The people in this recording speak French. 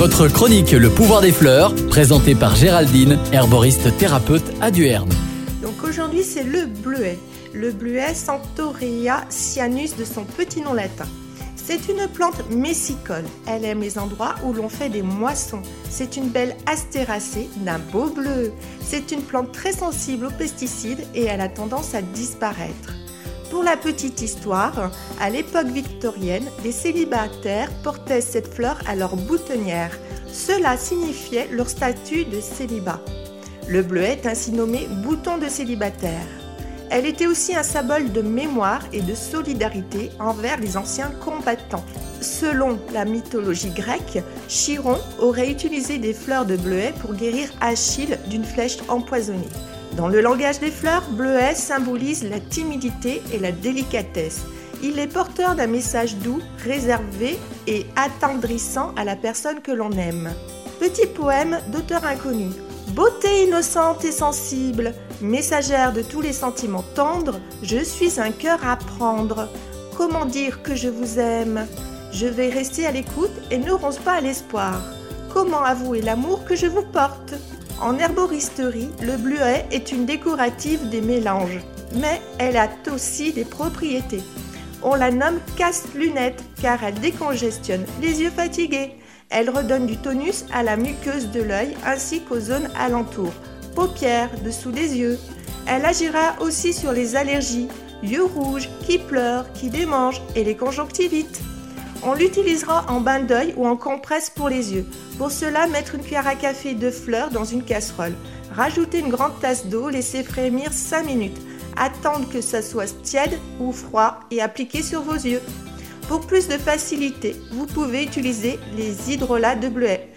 Votre chronique Le pouvoir des fleurs, présentée par Géraldine, herboriste thérapeute à Duerne. Donc aujourd'hui c'est le bleuet. Le bleuet Centaurea cyanus de son petit nom latin. C'est une plante messicole. Elle aime les endroits où l'on fait des moissons. C'est une belle astéracée d'un beau bleu. C'est une plante très sensible aux pesticides et elle a tendance à disparaître. Pour la petite histoire, à l'époque victorienne, les célibataires portaient cette fleur à leur boutonnière. Cela signifiait leur statut de célibat. Le bleuet est ainsi nommé bouton de célibataire. Elle était aussi un symbole de mémoire et de solidarité envers les anciens combattants. Selon la mythologie grecque, Chiron aurait utilisé des fleurs de bleuet pour guérir Achille d'une flèche empoisonnée. Dans le langage des fleurs, bleuet symbolise la timidité et la délicatesse. Il est porteur d'un message doux, réservé et attendrissant à la personne que l'on aime. Petit poème d'auteur inconnu. Beauté innocente et sensible, messagère de tous les sentiments tendres, je suis un cœur à prendre. Comment dire que je vous aime? Je vais rester à l'écoute et ne ronce pas à l'espoir. Comment avouer l'amour que je vous porte? En herboristerie, le bleuet est une décorative des mélanges, mais elle a aussi des propriétés. On la nomme casse-lunette car elle décongestionne les yeux fatigués. Elle redonne du tonus à la muqueuse de l'œil ainsi qu'aux zones alentours, paupières, dessous des yeux. Elle agira aussi sur les allergies, yeux rouges, qui pleurent, qui démangent et les conjonctivites. On l'utilisera en bain d'œil ou en compresse pour les yeux. Pour cela, mettre une cuillère à café de fleurs dans une casserole. Rajouter une grande tasse d'eau, laisser frémir 5 minutes. Attendre que ça soit tiède ou froid et appliquer sur vos yeux. Pour plus de facilité, vous pouvez utiliser les hydrolats de bleuet.